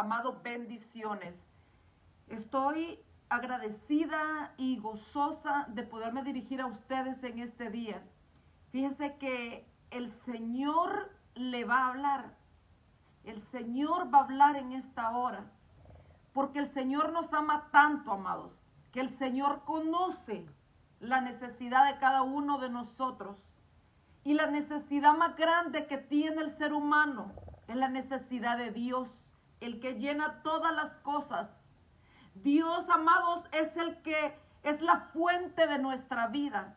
amados, bendiciones. Estoy agradecida y gozosa de poderme dirigir a ustedes en este día. Fíjense que el Señor le va a hablar. El Señor va a hablar en esta hora. Porque el Señor nos ama tanto, amados, que el Señor conoce la necesidad de cada uno de nosotros. Y la necesidad más grande que tiene el ser humano es la necesidad de Dios, el que llena todas las cosas. Dios, amados, es el que es la fuente de nuestra vida.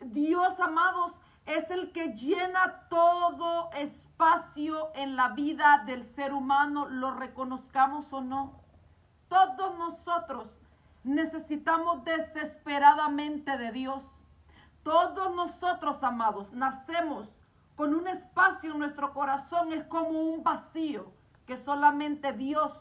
Dios, amados, es el que llena todo espacio en la vida del ser humano, lo reconozcamos o no. Todos nosotros necesitamos desesperadamente de Dios. Todos nosotros, amados, nacemos con un espacio en nuestro corazón, es como un vacío que solamente Dios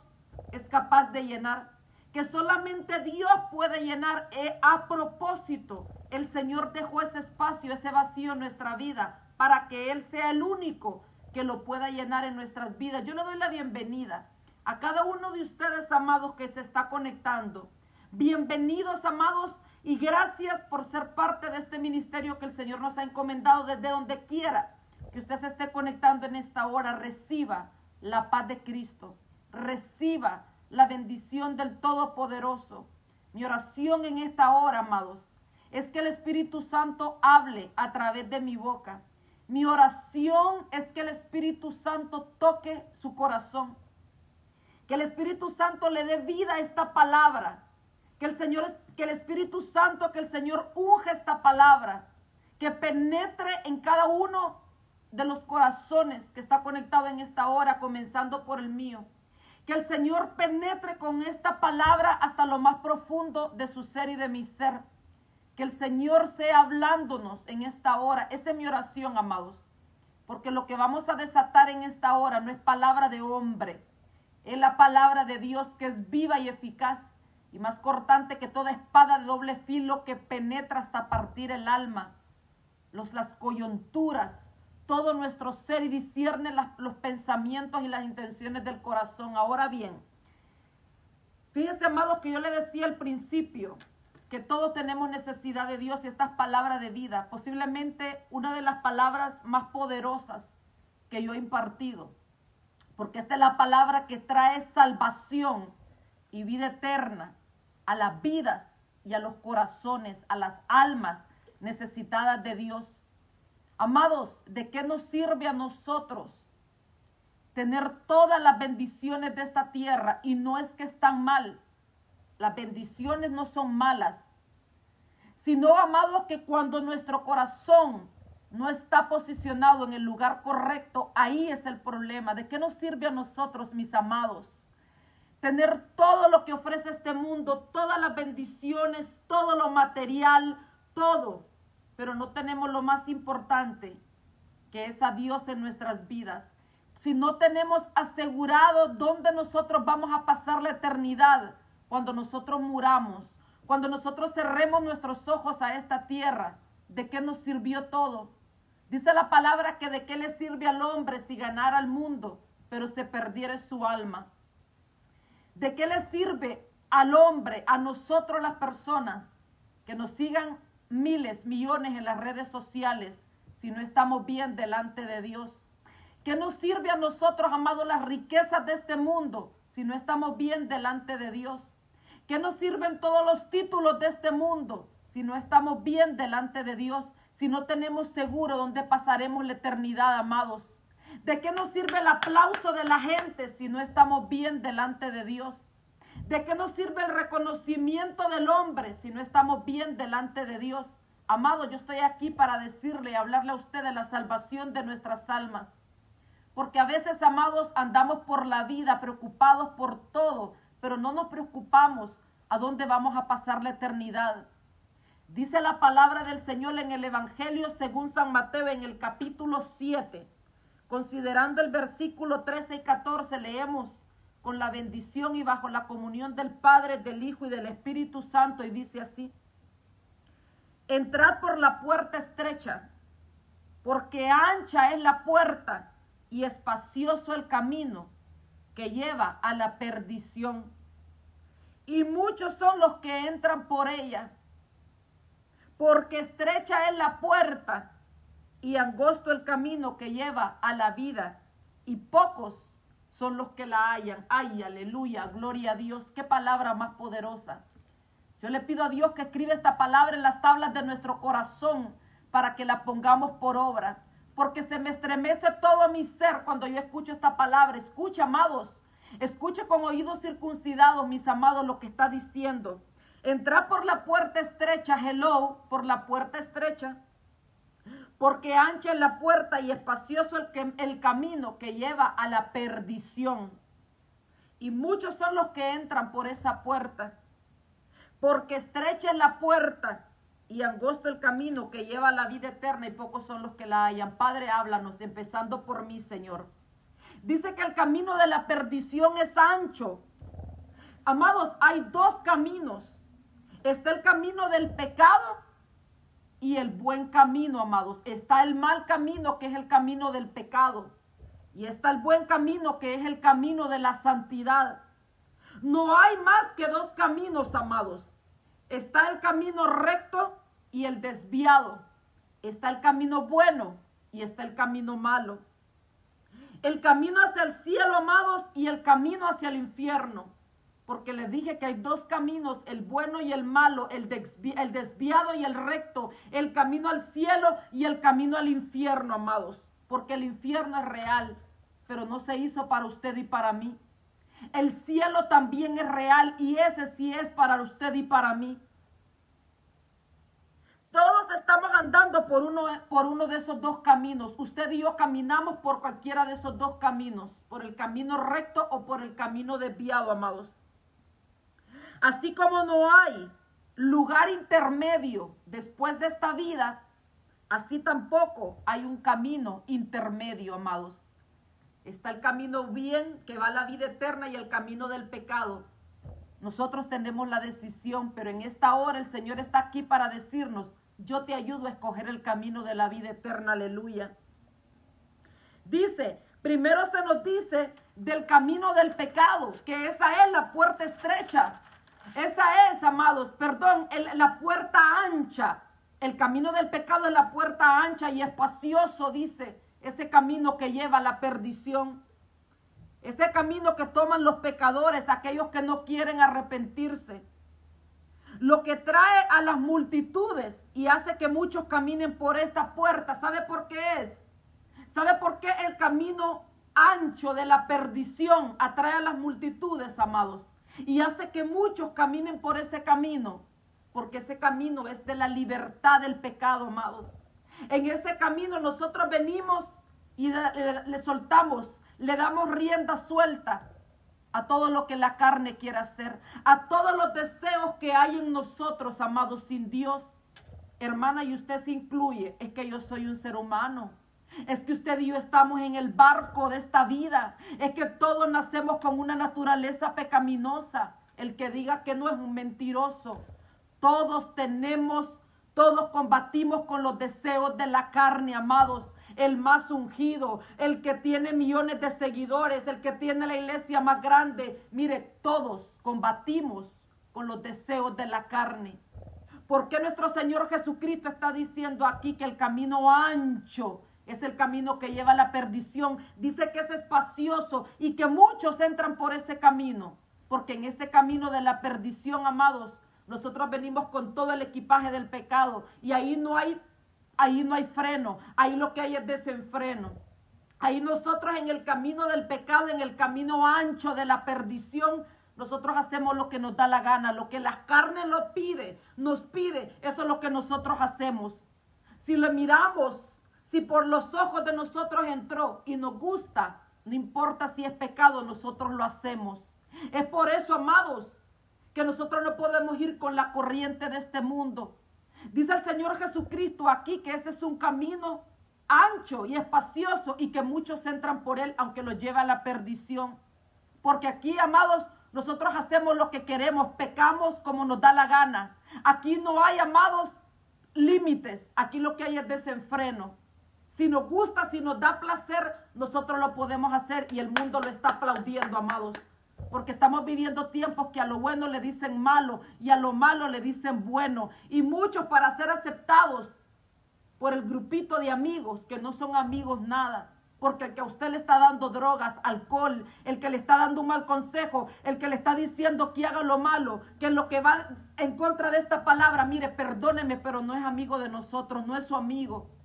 es capaz de llenar, que solamente Dios puede llenar eh, a propósito. El Señor dejó ese espacio, ese vacío en nuestra vida, para que Él sea el único que lo pueda llenar en nuestras vidas. Yo le doy la bienvenida a cada uno de ustedes, amados, que se está conectando. Bienvenidos, amados, y gracias por ser parte de este ministerio que el Señor nos ha encomendado desde donde quiera que usted se esté conectando en esta hora. Reciba la paz de Cristo. Reciba la bendición del Todopoderoso. Mi oración en esta hora, amados, es que el Espíritu Santo hable a través de mi boca. Mi oración es que el Espíritu Santo toque su corazón. Que el Espíritu Santo le dé vida a esta palabra que el Señor, que el Espíritu Santo, que el Señor unge esta palabra, que penetre en cada uno de los corazones que está conectado en esta hora, comenzando por el mío. Que el Señor penetre con esta palabra hasta lo más profundo de su ser y de mi ser. Que el Señor sea hablándonos en esta hora. Esa es mi oración, amados. Porque lo que vamos a desatar en esta hora no es palabra de hombre. Es la palabra de Dios que es viva y eficaz y más cortante que toda espada de doble filo que penetra hasta partir el alma, los, las coyunturas, todo nuestro ser y discierne los pensamientos y las intenciones del corazón. Ahora bien, fíjense, amados, que yo le decía al principio que todos tenemos necesidad de Dios y estas palabras de vida, posiblemente una de las palabras más poderosas que yo he impartido, porque esta es la palabra que trae salvación y vida eterna a las vidas y a los corazones, a las almas necesitadas de Dios. Amados, ¿de qué nos sirve a nosotros tener todas las bendiciones de esta tierra? Y no es que están mal, las bendiciones no son malas, sino, amados, que cuando nuestro corazón no está posicionado en el lugar correcto, ahí es el problema. ¿De qué nos sirve a nosotros, mis amados? tener todo lo que ofrece este mundo, todas las bendiciones, todo lo material, todo. Pero no tenemos lo más importante, que es a Dios en nuestras vidas. Si no tenemos asegurado dónde nosotros vamos a pasar la eternidad, cuando nosotros muramos, cuando nosotros cerremos nuestros ojos a esta tierra, ¿de qué nos sirvió todo? Dice la palabra que de qué le sirve al hombre si ganara al mundo, pero se perdiera su alma. ¿De qué le sirve al hombre, a nosotros las personas, que nos sigan miles, millones en las redes sociales si no estamos bien delante de Dios? ¿Qué nos sirve a nosotros, amados, las riquezas de este mundo si no estamos bien delante de Dios? ¿Qué nos sirven todos los títulos de este mundo si no estamos bien delante de Dios? Si no tenemos seguro dónde pasaremos la eternidad, amados. ¿De qué nos sirve el aplauso de la gente si no estamos bien delante de Dios? ¿De qué nos sirve el reconocimiento del hombre si no estamos bien delante de Dios? Amado, yo estoy aquí para decirle y hablarle a usted de la salvación de nuestras almas. Porque a veces, amados, andamos por la vida preocupados por todo, pero no nos preocupamos a dónde vamos a pasar la eternidad. Dice la palabra del Señor en el Evangelio según San Mateo en el capítulo 7 Considerando el versículo 13 y 14, leemos con la bendición y bajo la comunión del Padre, del Hijo y del Espíritu Santo, y dice así, entrad por la puerta estrecha, porque ancha es la puerta y espacioso el camino que lleva a la perdición. Y muchos son los que entran por ella, porque estrecha es la puerta y angosto el camino que lleva a la vida, y pocos son los que la hallan. Ay, aleluya, gloria a Dios, qué palabra más poderosa. Yo le pido a Dios que escriba esta palabra en las tablas de nuestro corazón para que la pongamos por obra. Porque se me estremece todo mi ser cuando yo escucho esta palabra. Escucha, amados. Escuche con oídos circuncidados, mis amados, lo que está diciendo. Entra por la puerta estrecha, hello, por la puerta estrecha. Porque ancha es la puerta y espacioso el, el camino que lleva a la perdición. Y muchos son los que entran por esa puerta porque estrecha es la puerta y angosto el camino que lleva a la vida eterna y pocos son los que la hallan. Padre, háblanos, empezando por mí, Señor. Dice que el camino de la perdición es ancho. Amados, hay dos caminos. Está el camino del pecado y el buen camino, amados. Está el mal camino, que es el camino del pecado. Y está el buen camino, que es el camino de la santidad. No hay más que dos caminos, amados. Está el camino recto y el desviado. Está el camino bueno y está el camino malo. El camino hacia el cielo, amados, y el camino hacia el infierno. Porque les dije que hay dos caminos, el bueno y el malo, el, el desviado y el recto, el camino al cielo y el camino al infierno, amados. Porque el infierno es real, pero no se hizo para usted y para mí. El cielo también es real y ese sí es para usted y para mí. Todos estamos andando por uno, por uno de esos dos caminos. Usted y yo caminamos por cualquiera de esos dos caminos, por el camino recto o por el camino desviado, amados. Así como no hay lugar intermedio después de esta vida, así tampoco hay un camino intermedio, amados. Está el camino bien que va a la vida eterna y el camino del pecado. Nosotros tenemos la decisión, pero en esta hora el Señor está aquí para decirnos, yo te ayudo a escoger el camino de la vida eterna, aleluya. Dice, primero se nos dice del camino del pecado, que esa es la puerta estrecha. Esa es, amados, perdón, la puerta ancha. El camino del pecado es la puerta ancha y espacioso, dice ese camino que lleva a la perdición, ese camino que toman los pecadores, aquellos que no quieren arrepentirse. Lo que trae a las multitudes y hace que muchos caminen por esta puerta, ¿sabe por qué es? ¿Sabe por qué el camino ancho de la perdición atrae a las multitudes, amados? Y hace que muchos caminen por ese camino, porque ese camino es de la libertad del pecado, amados. En ese camino nosotros venimos y le, soltamos, le damos rienda suelta a todo lo que la carne quiere hacer, a todos los deseos que hay en nosotros, amados, sin Dios. Hermana, y usted se incluye, es que yo soy un ser humano. Es que usted y yo estamos en el barco de esta vida. Es que todos nacemos con una naturaleza pecaminosa. El que diga que no es un mentiroso. Todos tenemos todos combatimos con los deseos de la carne, amados. El más ungido, el que tiene millones de seguidores, el que tiene la iglesia más grande. Mire, todos combatimos con los deseos de la carne. ¿Por qué nuestro Señor Jesucristo está diciendo aquí que el camino ancho es el camino que lleva a la perdición? Dice que es espacioso y que muchos entran por ese camino. Porque en este camino de la perdición, amados, nosotros venimos con todo el equipaje del pecado y ahí no hay, ahí no hay freno, ahí lo que hay es desenfreno. Ahí nosotros en el camino del pecado, en el camino ancho de la perdición, nosotros hacemos lo que nos da la gana, lo que la carne nos pide, nos pide, eso es lo que nosotros hacemos. Si lo miramos, si por los ojos de nosotros entró y nos gusta, no importa si es pecado, nosotros lo hacemos. Es por eso, amados, que nosotros no podemos ir con la corriente de este mundo. Dice el Señor Jesucristo aquí que ese es un camino ancho y espacioso y que muchos entran por él aunque lo lleva a la perdición. Porque aquí, amados, nosotros hacemos lo que queremos, pecamos como nos da la gana. Aquí no hay, amados, límites. Aquí lo que hay es desenfreno. Si nos gusta, si nos da placer, nosotros lo podemos hacer y el mundo lo está aplaudiendo, amados. Porque estamos viviendo tiempos que a lo bueno le dicen malo y a lo malo le dicen bueno. Y muchos para ser aceptados por el grupito de amigos que no son amigos nada. Porque el que a usted le está dando drogas, alcohol, el que le está dando un mal consejo, el que le está diciendo que haga lo malo, que lo que va en contra de esta palabra, mire, perdóneme, pero no es amigo de nosotros, no es su amigo.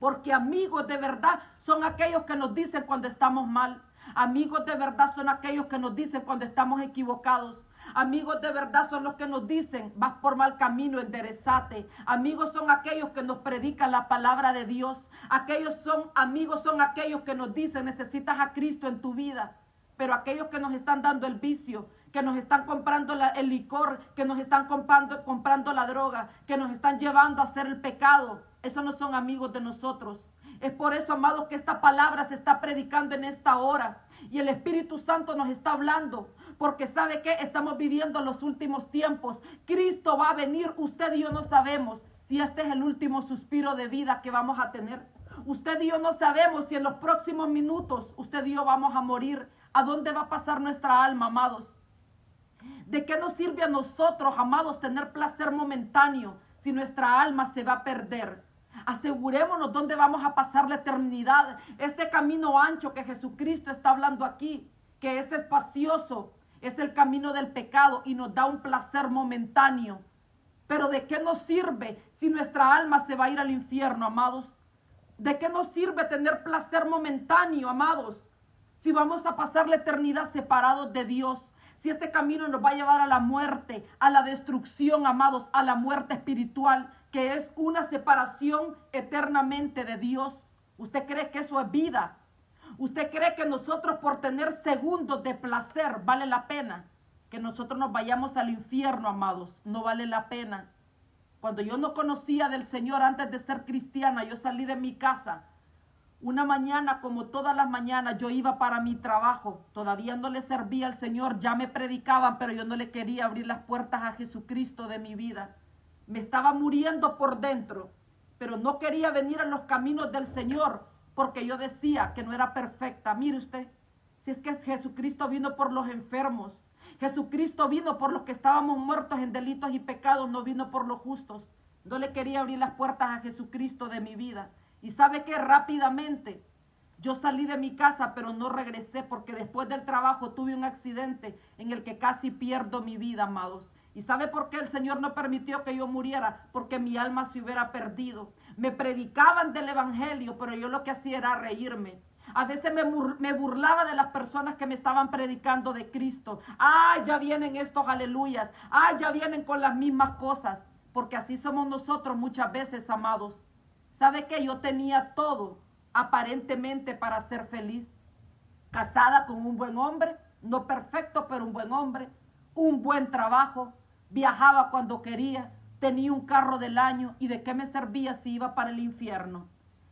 Porque amigos de verdad son aquellos que nos dicen cuando estamos mal. Amigos de verdad son aquellos que nos dicen cuando estamos equivocados. Amigos de verdad son los que nos dicen, vas por mal camino, enderezate. Amigos son aquellos que nos predican la palabra de Dios. Aquellos son amigos son aquellos que nos dicen, necesitas a Cristo en tu vida. Pero aquellos que nos están dando el vicio, que nos están comprando el licor, que nos están comprando, comprando la droga, que nos están llevando a hacer el pecado, esos no son amigos de nosotros. Es por eso, amados, que esta palabra se está predicando en esta hora. Y el Espíritu Santo nos está hablando porque sabe que estamos viviendo los últimos tiempos. Cristo va a venir, usted y yo no sabemos si este es el último suspiro de vida que vamos a tener. Usted y yo no sabemos si en los próximos minutos usted y yo vamos a morir. ¿A dónde va a pasar nuestra alma, amados? ¿De qué nos sirve a nosotros, amados, tener placer momentáneo si nuestra alma se va a perder? Asegurémonos dónde vamos a pasar la eternidad. Este camino ancho que Jesucristo está hablando aquí, que es espacioso, es el camino del pecado y nos da un placer momentáneo. Pero ¿de qué nos sirve si nuestra alma se va a ir al infierno, amados? ¿De qué nos sirve tener placer momentáneo, amados? Si vamos a pasar la eternidad separados de Dios, si este camino nos va a llevar a la muerte, a la destrucción, amados, a la muerte espiritual, que es una separación eternamente de Dios. ¿Usted cree que eso es vida? ¿Usted cree que nosotros por tener segundos de placer vale la pena? Que nosotros nos vayamos al infierno, amados. No vale la pena. Cuando yo no conocía del Señor antes de ser cristiana, yo salí de mi casa. Una mañana, como todas las mañanas, yo iba para mi trabajo. Todavía no le servía al Señor, ya me predicaban, pero yo no le quería abrir las puertas a Jesucristo de mi vida. Me estaba muriendo por dentro, pero no quería venir a los caminos del Señor porque yo decía que no era perfecta. Mire usted, si es que Jesucristo vino por los enfermos, Jesucristo vino por los que estábamos muertos en delitos y pecados, no vino por los justos. No le quería abrir las puertas a Jesucristo de mi vida. Y sabe que rápidamente yo salí de mi casa, pero no regresé porque después del trabajo tuve un accidente en el que casi pierdo mi vida, amados. ¿Y sabe por qué el Señor no permitió que yo muriera? Porque mi alma se hubiera perdido. Me predicaban del Evangelio, pero yo lo que hacía era reírme. A veces me, me, burlaba de las personas que me estaban predicando de Cristo. Ah, ya vienen estos aleluyas. Ah, ya vienen con las mismas cosas. Porque así somos nosotros muchas veces, amados. ¿Sabe que yo tenía todo aparentemente para ser feliz? Casada con un buen hombre, no perfecto, pero un buen hombre. Un buen trabajo. Viajaba cuando quería tenía un carro del año y de qué me servía si iba para el infierno.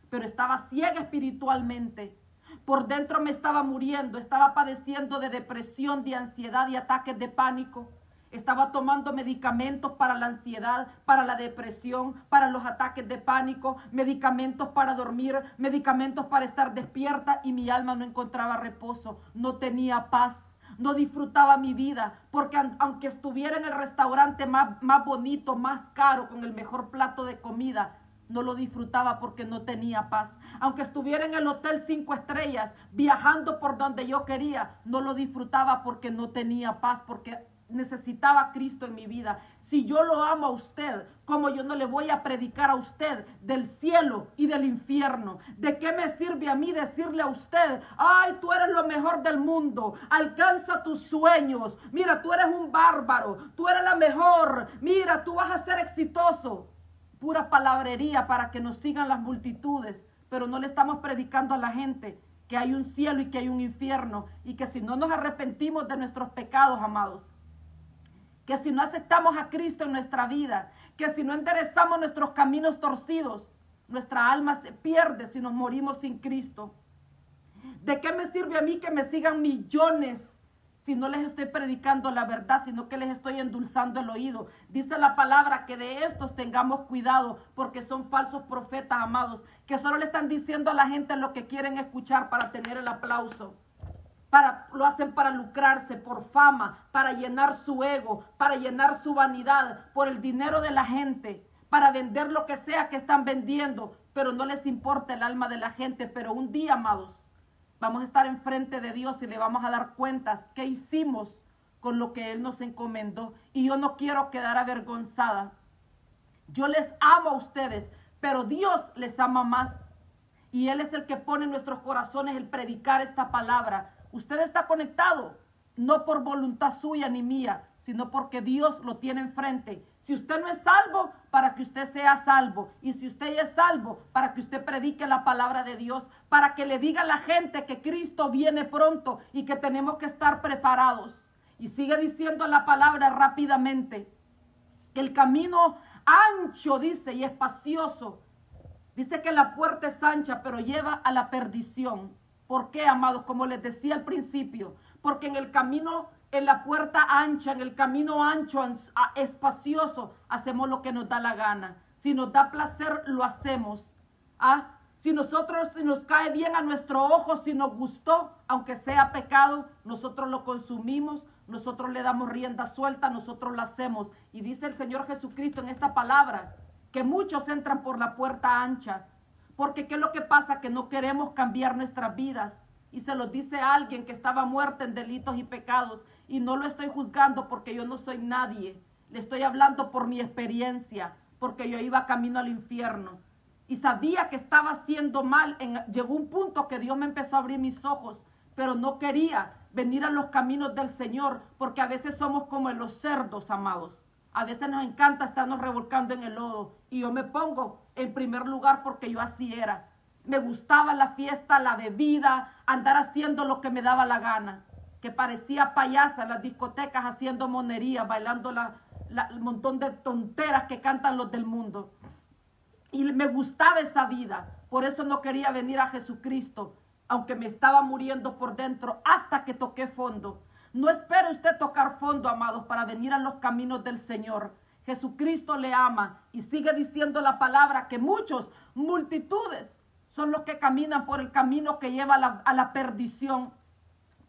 Pero estaba ciega espiritualmente. Por dentro me estaba muriendo, estaba padeciendo de depresión, de ansiedad y ataques de pánico. Estaba tomando medicamentos para la ansiedad, para la depresión, para los ataques de pánico, medicamentos para dormir, medicamentos para estar despierta y mi alma no encontraba reposo, no tenía paz no disfrutaba mi vida, porque aunque estuviera en el restaurante más, más bonito, más caro, con el mejor plato de comida, no lo disfrutaba porque no tenía paz. Aunque estuviera en el hotel cinco estrellas, viajando por donde yo quería, no lo disfrutaba porque no tenía paz, porque necesitaba a Cristo en mi vida. Si yo lo amo a usted, como yo no le voy a predicar a usted del cielo y del infierno? ¿De qué me sirve a mí decirle a usted, ay, tú eres lo mejor del mundo, alcanza tus sueños, mira, tú eres un bárbaro, tú eres la mejor, mira, tú vas a ser exitoso? Pura palabrería para que nos sigan las multitudes, pero no le estamos predicando a la gente que hay un cielo y que hay un infierno y que si no nos arrepentimos de nuestros pecados, amados, que si no aceptamos a Cristo en nuestra vida, que si no enderezamos nuestros caminos torcidos, nuestra alma se pierde si nos morimos sin Cristo. ¿De qué me sirve a mí que me sigan millones si no les estoy predicando la verdad, sino que les estoy endulzando el oído. Dice la palabra que de estos tengamos cuidado, porque son falsos profetas, amados, que solo le están diciendo a la gente lo que quieren escuchar para tener el aplauso. Para, lo hacen para lucrarse, por fama, para llenar su ego, para llenar su vanidad, por el dinero de la gente, para vender lo que sea que están vendiendo, pero no les importa el alma de la gente. Pero un día, amados, Vamos a estar enfrente de Dios y le vamos a dar cuentas qué hicimos con lo que Él nos encomendó. Y yo no quiero quedar avergonzada. Yo les amo a ustedes, pero Dios les ama más. Y Él es el que pone en nuestros corazones el predicar esta palabra. Usted está conectado, no por voluntad suya ni mía, sino porque Dios lo tiene enfrente si usted no es salvo, para que usted sea salvo. Y si usted es salvo, para que usted predique la palabra de Dios, para que le diga a la gente que Cristo viene pronto y que tenemos que estar preparados. Y sigue diciendo la palabra rápidamente, que el camino ancho, dice, y espacioso. Dice que la puerta es ancha, pero lleva a la perdición. ¿Por qué, amados? Como les decía al principio, porque en el camino en la puerta ancha, en el camino ancho, espacioso, hacemos lo que nos da la gana. Si nos da placer, lo hacemos. ¿Ah? Si nosotros, si nos cae bien a nuestro ojo, si nos gustó, aunque sea pecado, nosotros lo consumimos, nosotros le damos rienda suelta, nosotros lo hacemos. Y dice el Señor Jesucristo en esta palabra, que muchos entran por la puerta ancha. Porque ¿qué es lo que pasa? Que no queremos cambiar nuestras vidas. Y se lo dice alguien que estaba muerto en delitos y pecados y no lo estoy juzgando porque yo no soy nadie. Le estoy hablando por mi experiencia, porque yo iba camino al infierno. Y sabía que estaba haciendo mal. llegó un punto que Dios me empezó a abrir mis ojos, pero no quería venir a los caminos del Señor, porque a veces somos como los cerdos, amados. A veces nos encanta estarnos revolcando en el lodo. Y yo me pongo en primer lugar porque yo así era. Me gustaba la fiesta, la bebida, andar haciendo lo que me daba la gana que parecía payasa en las discotecas haciendo monería, bailando la, el montón de tonteras que cantan los del mundo. Y me gustaba esa vida, por eso no quería venir a Jesucristo, aunque me estaba muriendo por dentro, hasta que toqué fondo. No espere usted tocar fondo, amados, para venir a los caminos del Señor. Jesucristo le ama y sigue diciendo la palabra que muchos, multitudes, son los que caminan por el camino que lleva a la, perdición.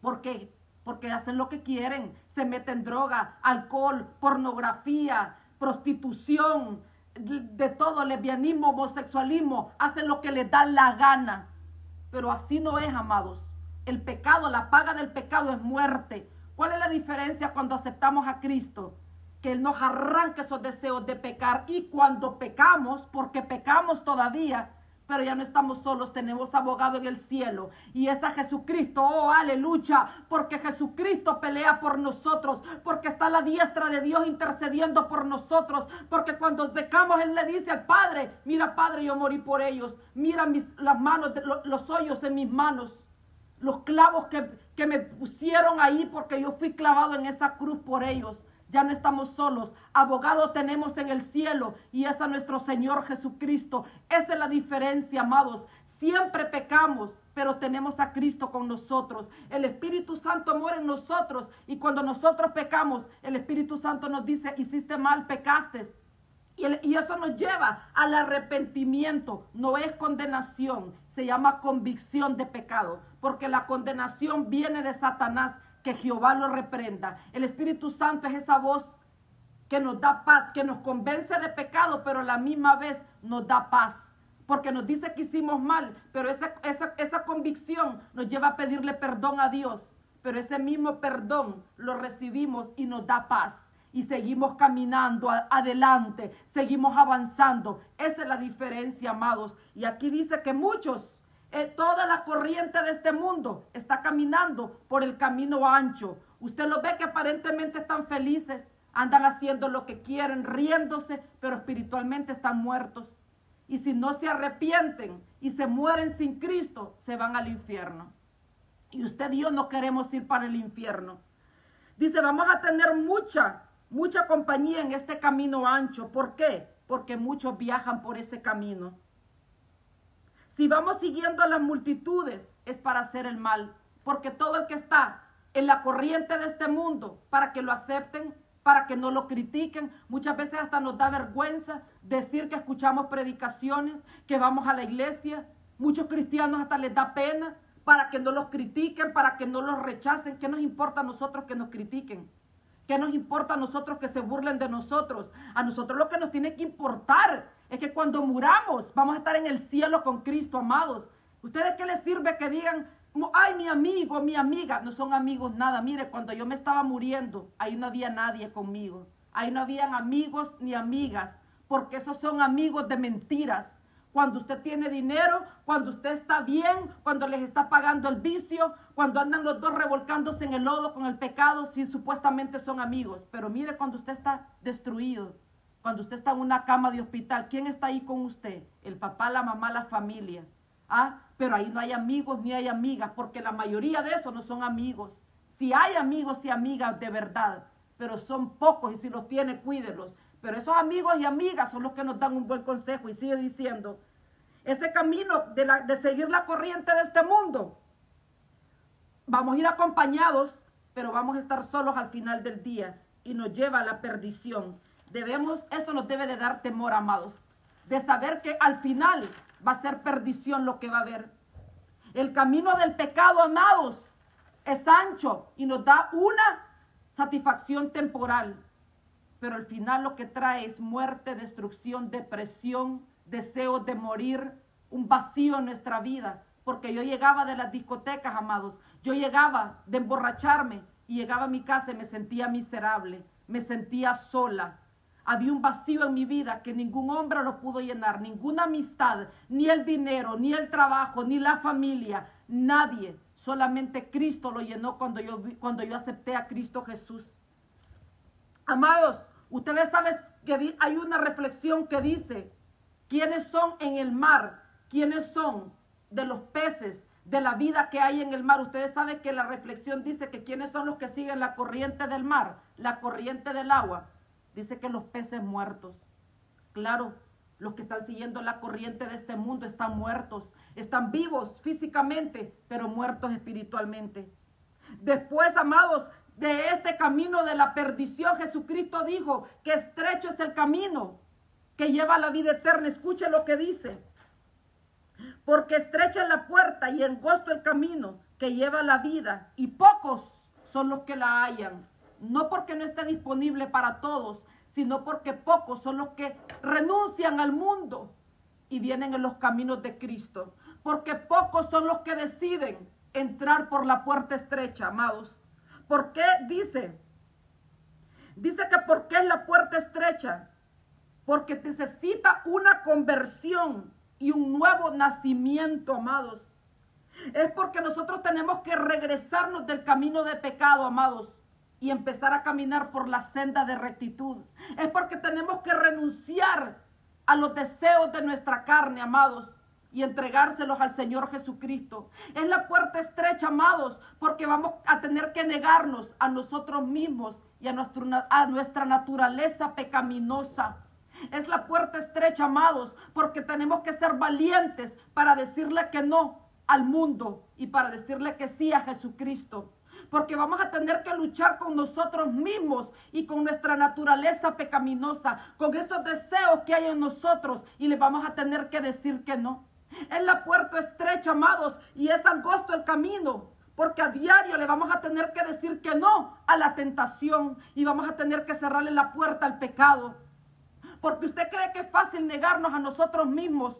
Porque porque hacen lo que quieren, se meten droga, alcohol, pornografía, prostitución, de todo, lesbianismo, homosexualismo, hacen lo que les da la gana. Pero así no es, amados. El pecado, la paga del pecado es muerte. ¿Cuál es la diferencia cuando aceptamos a Cristo? Que Él nos arranque esos deseos de pecar y cuando pecamos, porque pecamos todavía, pero ya no estamos solos, tenemos abogado en el cielo y es a Jesucristo, oh aleluya, porque Jesucristo pelea por nosotros, porque está la diestra de Dios intercediendo por nosotros, porque cuando pecamos Él le dice al Padre, mira Padre, yo morí por ellos, mira mis, las manos, los hoyos en mis manos, los clavos que, que me pusieron ahí porque yo fui clavado en esa cruz por ellos ya no estamos solos. Abogado tenemos en el cielo y es a nuestro Señor Jesucristo. Esa es la diferencia, amados. Siempre pecamos, pero tenemos a Cristo con nosotros. El Espíritu Santo muere en nosotros y cuando nosotros pecamos, el Espíritu Santo nos dice, hiciste mal, pecaste. Y, y eso nos lleva al arrepentimiento. No es condenación, se llama convicción de pecado, porque la condenación viene de Satanás que Jehová lo reprenda. El Espíritu Santo es esa voz que nos da paz, que nos convence de pecado, pero a la misma vez nos da paz. Porque nos dice que hicimos mal, pero esa, esa, convicción nos lleva a pedirle perdón a Dios. Pero ese mismo perdón lo recibimos y nos da paz. Y seguimos caminando adelante, seguimos avanzando. Esa es la diferencia, amados. Y aquí dice que muchos eh, toda la corriente de este mundo está caminando por el camino ancho. Usted lo ve que aparentemente están felices, andan haciendo lo que quieren, riéndose, pero espiritualmente están muertos. Y si no se arrepienten y se mueren sin Cristo, se van al infierno. Y usted y yo no queremos ir para el infierno. Dice, vamos a tener mucha, mucha compañía en este camino ancho. ¿Por qué? Porque muchos viajan por ese camino. Si vamos siguiendo a las multitudes es para hacer el mal, porque todo el que está en la corriente de este mundo para que lo acepten, para que no lo critiquen. Muchas veces hasta nos da vergüenza decir que escuchamos predicaciones, que vamos a la iglesia. Muchos cristianos hasta les da pena para que no los critiquen, para que no los rechacen. ¿Qué nos importa a nosotros que nos critiquen? ¿Qué nos importa a nosotros que se burlen de nosotros? A nosotros lo que nos tiene que importar es que cuando muramos vamos a estar en el cielo con Cristo, amados. ¿Ustedes qué les sirve que digan, ay, mi amigo, mi amiga? No son amigos nada. Mire, cuando yo me estaba muriendo, ahí no había nadie conmigo. Ahí no habían amigos ni amigas, porque esos son amigos de mentiras cuando usted tiene dinero, cuando usted está bien, cuando les está pagando el vicio, cuando andan los dos revolcándose en el lodo con el pecado, si supuestamente son amigos. Pero mire cuando usted está destruido, cuando usted está en una cama de hospital, ¿quién está ahí con usted? El papá, la mamá, la familia. Ah, pero ahí no hay amigos ni hay amigas, porque la mayoría de esos no son amigos. Si hay amigos y amigas de verdad, pero son pocos y si los tiene, cuídelos. Pero esos amigos y amigas son los que nos dan un buen consejo y sigue diciendo, ese camino de, de seguir la corriente de este mundo, vamos a ir acompañados, pero vamos a estar solos al final del día y nos lleva a la perdición. Debemos, esto nos debe de dar temor, amados, de saber que al final va a ser perdición lo que va a haber. El camino del pecado, amados, es ancho y nos da una satisfacción temporal pero al final lo que trae es muerte, destrucción, depresión, deseo de morir, un vacío en nuestra vida. Porque yo llegaba de las discotecas, amados, yo llegaba de emborracharme y llegaba a mi casa y me sentía miserable, me sentía sola. Había un vacío en mi vida que ningún hombre lo pudo llenar, ninguna amistad, ni el dinero, ni el trabajo, ni la familia, nadie. Solamente Cristo lo llenó cuando yo, cuando yo acepté a Cristo Jesús. Amados, Ustedes saben que hay una reflexión que dice, ¿quiénes son en el mar? ¿Quiénes son de los peces, de la vida que hay en el mar? Ustedes saben que la reflexión dice que quiénes son los que siguen la corriente del mar, la corriente del agua. Dice que los peces muertos. Claro, los que están siguiendo la corriente de este mundo están muertos, están vivos físicamente, pero muertos espiritualmente. Después, amados, de este camino de la perdición, Jesucristo dijo que estrecho es el camino que lleva a la vida eterna. Escuche lo que dice. Porque estrecha es la puerta y angosto el camino que lleva a la vida y pocos son los que la hallan. No porque no esté disponible para todos, sino porque pocos son los que renuncian al mundo y vienen en los caminos de Cristo. Porque pocos son los que deciden entrar por la puerta estrecha, amados. ¿Por qué dice? Dice que porque es la puerta estrecha, porque necesita una conversión y un nuevo nacimiento, amados. Es porque nosotros tenemos que regresarnos del camino de pecado, amados, y empezar a caminar por la senda de rectitud. Es porque tenemos que renunciar a los deseos de nuestra carne, amados y entregárselos al Señor Jesucristo. Es la puerta estrecha, amados, porque vamos a tener que negarnos a nosotros mismos y a, nuestra naturaleza pecaminosa. Es la puerta estrecha, amados, porque tenemos que ser valientes para decirle que no al mundo y para decirle que sí a Jesucristo. Porque vamos a tener que luchar con nosotros mismos y con nuestra naturaleza pecaminosa, con esos deseos que hay en nosotros y le vamos a tener que decir que no. Es la puerta estrecha, amados, y es angosto el camino. Porque a diario le vamos a tener que decir que no a la tentación y vamos a tener que cerrarle la puerta al pecado. Porque usted cree que es fácil negarnos a nosotros mismos.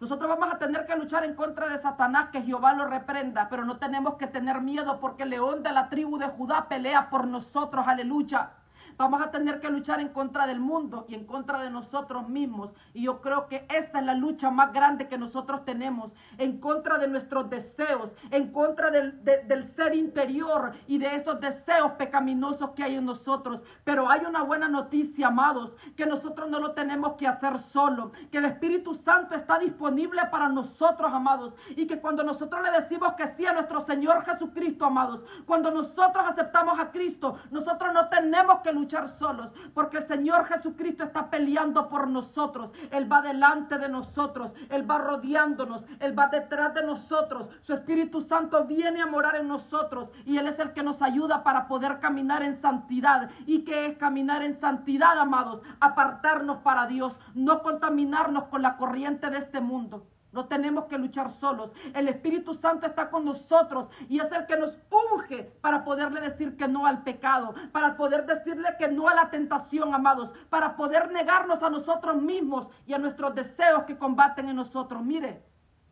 Nosotros vamos a tener que luchar en contra de Satanás, que Jehová lo reprenda, pero no tenemos que tener miedo porque el león de la tribu de Judá pelea por nosotros, aleluya. Vamos a tener que luchar en contra del mundo y en contra de nosotros mismos. Y yo creo que esa es la lucha más grande que nosotros tenemos. En contra de nuestros deseos, en contra del, del ser interior y de esos deseos pecaminosos que hay en nosotros. Pero hay una buena noticia, amados, que nosotros no lo tenemos que hacer solo. Que el Espíritu Santo está disponible para nosotros, amados. Y que cuando nosotros le decimos que sí a nuestro Señor Jesucristo, amados, cuando nosotros aceptamos a Cristo, nosotros no tenemos que luchar solos, porque el Señor Jesucristo está peleando por nosotros. Él va delante de nosotros, Él va rodeándonos, Él va detrás de nosotros. Su Espíritu Santo viene a morar en nosotros y Él es el que nos ayuda para poder caminar en santidad. ¿Y qué es caminar en santidad, amados? Apartarnos para Dios, no contaminarnos con la corriente de este mundo. No tenemos que luchar solos. El Espíritu Santo está con nosotros y es el que nos unge para poderle decir que no al pecado, para poder decirle que no a la tentación, amados, para poder negarnos a nosotros mismos y a nuestros deseos que combaten en nosotros. Mire,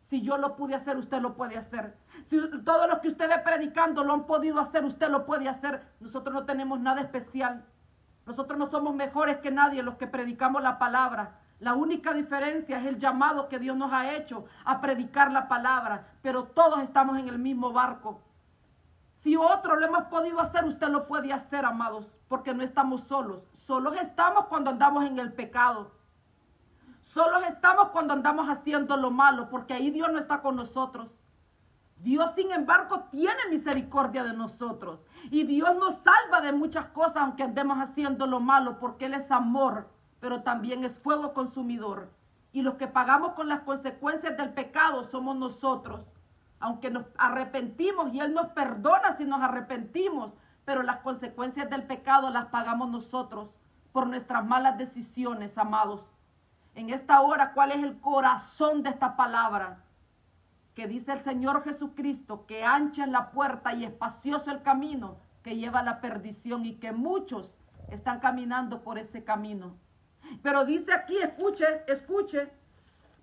si yo lo pude hacer, usted lo puede hacer. Si todo lo que usted predicando lo han podido hacer, usted lo puede hacer. Nosotros no tenemos nada especial. Nosotros no somos mejores que nadie los que predicamos la palabra. La única diferencia es el llamado que Dios nos ha hecho a predicar la palabra, pero todos estamos en el mismo barco. Si otro lo hemos podido hacer, usted lo puede hacer, amados, porque no estamos solos. Solos estamos cuando andamos en el pecado. Solos estamos cuando andamos haciendo lo malo, porque ahí Dios no está con nosotros. Dios, sin embargo, tiene misericordia de nosotros. Y Dios nos salva de muchas cosas, aunque andemos haciendo lo malo, porque Él es amor pero también es fuego consumidor. Y los que pagamos con las consecuencias del pecado somos nosotros. Aunque nos arrepentimos y Él nos perdona si nos arrepentimos, pero las consecuencias del pecado las pagamos nosotros por nuestras malas decisiones, amados. En esta hora, ¿cuál es el corazón de esta palabra? Que dice el Señor Jesucristo, que ancha es la puerta y espacioso el camino que lleva a la perdición y que muchos están caminando por ese camino. Pero dice aquí, escuche, escuche,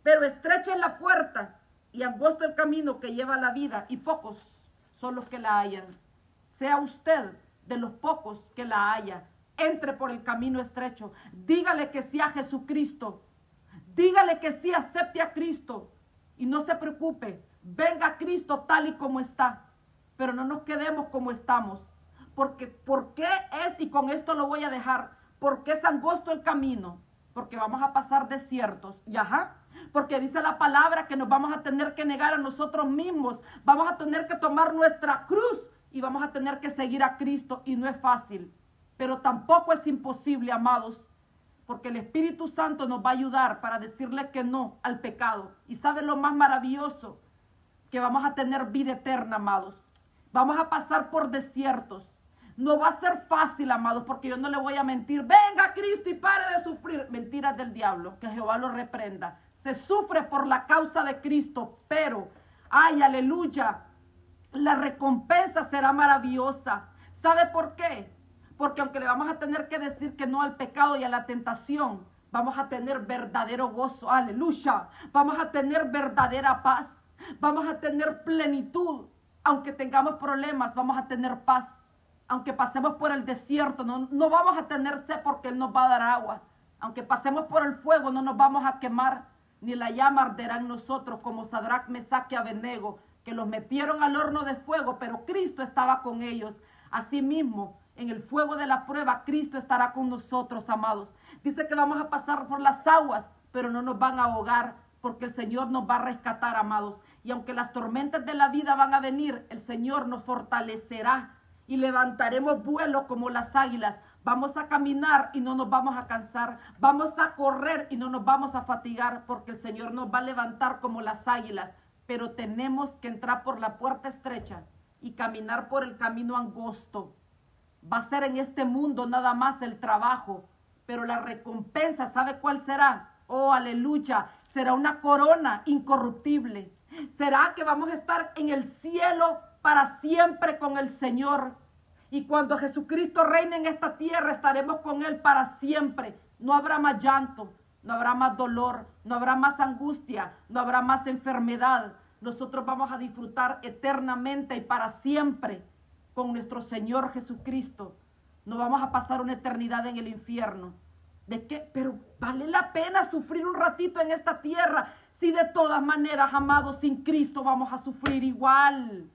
pero estrecha es la puerta y angosto el camino que lleva la vida y pocos son los que la hallan. Sea usted de los pocos que la haya. Entre por el camino estrecho. Dígale que sí a Jesucristo. Dígale que sí, acepte a Cristo. Y no se preocupe. Venga a Cristo tal y como está. Pero no nos quedemos como estamos. Porque, ¿por qué es? Y con esto lo voy a dejar ¿Por qué es angosto el camino? Porque vamos a pasar desiertos. Y ajá, porque dice la palabra que nos vamos a tener que negar a nosotros mismos. Vamos a tener que tomar nuestra cruz y vamos a tener que seguir a Cristo. Y no es fácil. Pero tampoco es imposible, amados. Porque el Espíritu Santo nos va a ayudar para decirle que no al pecado. Y sabe lo más maravilloso, que vamos a tener vida eterna, amados. Vamos a pasar por desiertos. No va a ser fácil, amados, porque yo no le voy a mentir. Venga Cristo y pare de sufrir. Mentiras del diablo, que Jehová lo reprenda. Se sufre por la causa de Cristo, pero, ay, aleluya, la recompensa será maravillosa. ¿Sabe por qué? Porque aunque le vamos a tener que decir que no al pecado y a la tentación, vamos a tener verdadero gozo, aleluya. Vamos a tener verdadera paz. Vamos a tener plenitud. Aunque tengamos problemas, vamos a tener paz aunque pasemos por el desierto, no, no vamos a tener sed porque Él nos va a dar agua. Aunque pasemos por el fuego, no nos vamos a quemar, ni la llama arderá en nosotros, como Sadrach, Mesach y Abednego, que los metieron al horno de fuego, pero Cristo estaba con ellos. Asimismo, en el fuego de la prueba, Cristo estará con nosotros, amados. Dice que vamos a pasar por las aguas, pero no nos van a ahogar, porque el Señor nos va a rescatar, amados. Y aunque las tormentas de la vida van a venir, el Señor nos fortalecerá y levantaremos vuelo como las águilas. Vamos a caminar y no nos vamos a cansar. Vamos a correr y no nos vamos a fatigar porque el Señor nos va a levantar como las águilas. Pero tenemos que entrar por la puerta estrecha y caminar por el camino angosto. Va a ser en este mundo nada más el trabajo, pero la recompensa, ¿sabe cuál será? Oh, aleluya, será una corona incorruptible. Será que vamos a estar en el cielo para siempre con el Señor. Y cuando Jesucristo reine en esta tierra, estaremos con Él para siempre. No habrá más llanto, no habrá más dolor, no habrá más angustia, no habrá más enfermedad. Nosotros vamos a disfrutar eternamente y para siempre con nuestro Señor Jesucristo. No vamos a pasar una eternidad en el infierno. ¿De qué? Pero vale la pena sufrir un ratito en esta tierra si de todas maneras, amados, sin Cristo vamos a sufrir igual.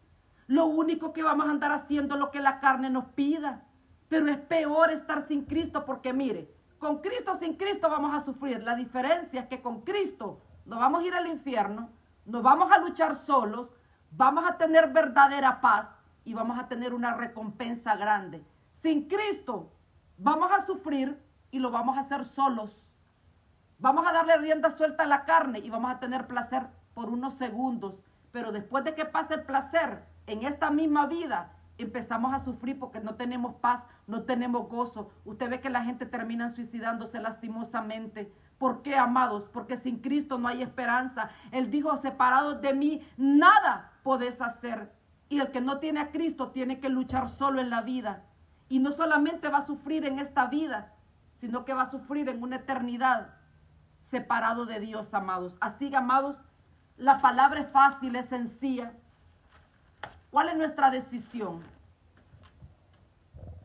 Lo único que vamos a andar haciendo es lo que la carne nos pida. Pero es peor estar sin Cristo porque mire, con Cristo sin Cristo vamos a sufrir. La diferencia es que con Cristo no vamos a ir al infierno, no vamos a luchar solos, vamos a tener verdadera paz y vamos a tener una recompensa grande. Sin Cristo Vamos a sufrir y lo vamos a hacer solos. Vamos a darle rienda suelta a la carne y vamos a tener placer por unos segundos. Pero después de que pase el placer en esta misma vida, empezamos a sufrir porque no tenemos paz, no tenemos gozo. Usted ve que la gente termina suicidándose lastimosamente. ¿Por qué, amados? Porque sin Cristo no hay esperanza. Él dijo, separados de mí, nada podés hacer. Y el que no tiene a Cristo tiene que luchar solo en la vida. Y no solamente va a sufrir en esta vida, sino que va a sufrir en una eternidad separado de Dios, amados. Así, amados, la palabra es fácil, es sencilla. ¿Cuál es nuestra decisión?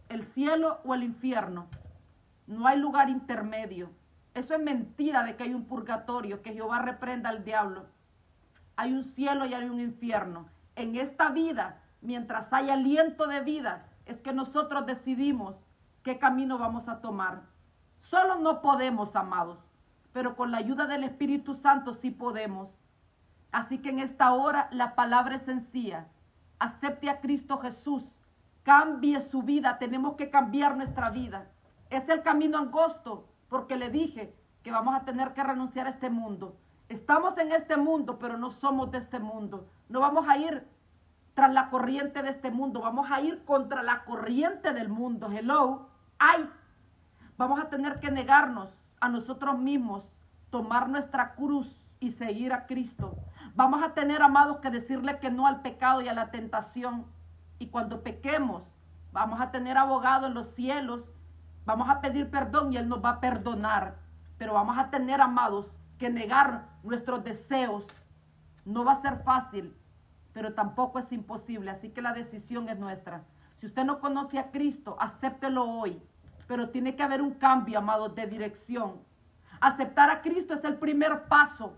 ¿El cielo o el infierno? No hay lugar intermedio. Eso es mentira de que hay un purgatorio, que Jehová reprenda al diablo. Hay un cielo y hay un infierno. En esta vida, mientras hay aliento de vida, es que nosotros decidimos qué camino vamos a tomar. Solo no podemos, amados, pero con la ayuda del Espíritu Santo sí podemos. Así que en esta hora la palabra es sencilla. Acepte a Cristo Jesús. Cambie su vida. Tenemos que cambiar nuestra vida. Es el camino angosto, porque le dije que vamos a tener que renunciar a este mundo. Estamos en este mundo, pero no somos de este mundo. No vamos a ir tras la corriente de este mundo, vamos a ir contra la corriente del mundo. Hello, ay, vamos a tener que negarnos a nosotros mismos, tomar nuestra cruz y seguir a Cristo. Vamos a tener, amados, que decirle que no al pecado y a la tentación. Y cuando pequemos, vamos a tener abogado en los cielos, vamos a pedir perdón y Él nos va a perdonar. Pero vamos a tener, amados, que negar nuestros deseos. No va a ser fácil, pero tampoco es imposible. Así que la decisión es nuestra. Si usted no conoce a Cristo, acéptelo hoy. Pero tiene que haber un cambio, amados, de dirección. Aceptar a Cristo es el primer paso.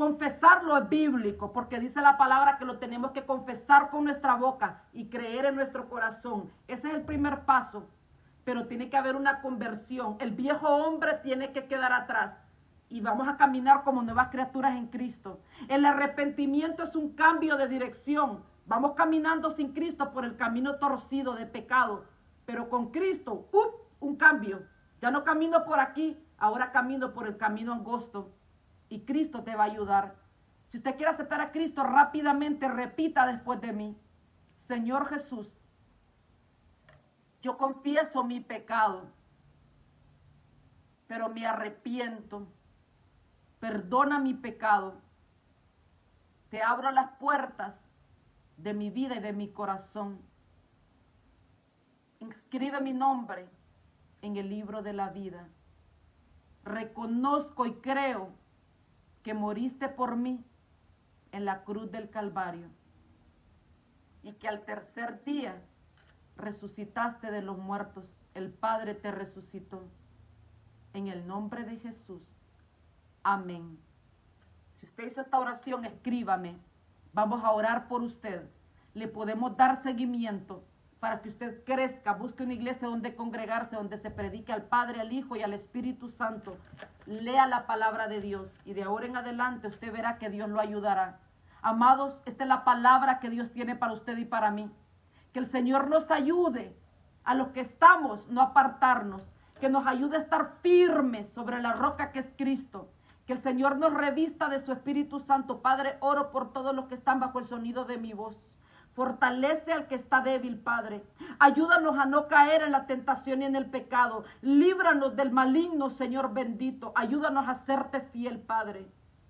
Confesarlo es bíblico, porque dice la palabra que lo tenemos que confesar con nuestra boca y creer en nuestro corazón. Ese es el primer paso. Pero tiene que haber una conversión. El viejo hombre tiene que quedar atrás y vamos a caminar como nuevas criaturas en Cristo. El arrepentimiento es un cambio de dirección. Vamos caminando sin Cristo por el camino torcido de pecado, pero con Cristo, ¡up! un cambio. Ya no camino por aquí, ahora camino por el camino angosto y Cristo te va a ayudar. Si usted quiere aceptar a Cristo rápidamente, repita después de mí, Señor Jesús, yo confieso mi pecado, pero me arrepiento perdona mi pecado. Te abro las puertas de mi vida y de mi corazón. Inscribe mi nombre en el libro de la vida. Reconozco y creo que moriste por mí en la cruz del Calvario y que al tercer día resucitaste de los muertos. El Padre te resucitó. En el nombre de Jesús. Amén. Si usted hizo esta oración, escríbame. Vamos a orar por usted. Le podemos dar seguimiento para que usted crezca, busque una iglesia donde congregarse, donde se predique al Padre, al Hijo y al Espíritu Santo. Lea la palabra de Dios y de ahora en adelante usted verá que Dios lo ayudará. Amados, esta es la palabra que Dios tiene para usted y para mí. Que el Señor nos ayude a los que estamos, no apartarnos. Que nos ayude a estar firmes sobre la roca que es Cristo que el Señor nos revista de su Espíritu Santo. Padre, oro por todos los que están bajo el sonido de mi voz. Fortalece al que está débil, Padre. Ayúdanos a no caer en la tentación y en el pecado. Líbranos del maligno, Señor bendito. Ayúdanos a serte fiel, Padre.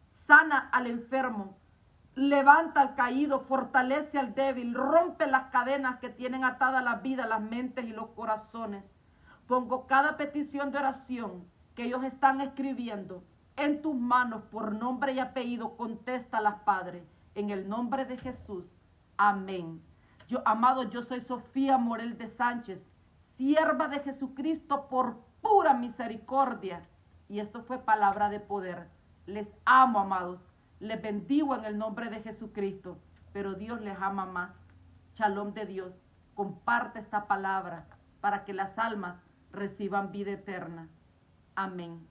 Sana al enfermo. Levanta al caído, fortalece al débil, rompe las cadenas que tienen atada la vida, las mentes y los corazones. Pongo cada petición de oración que ellos están escribiendo en tus manos por nombre y apellido, contéstalas, Padre, en el nombre de Jesús. Amén. Yo, amado, yo soy Sofía Morel de Sánchez, sierva de Jesucristo por pura misericordia. Y esto fue palabra de poder. Les amo, amados. Les bendigo en el nombre de Jesucristo. Pero Dios les ama más. Shalom de Dios. Comparte esta palabra para que las almas reciban vida eterna. Amén.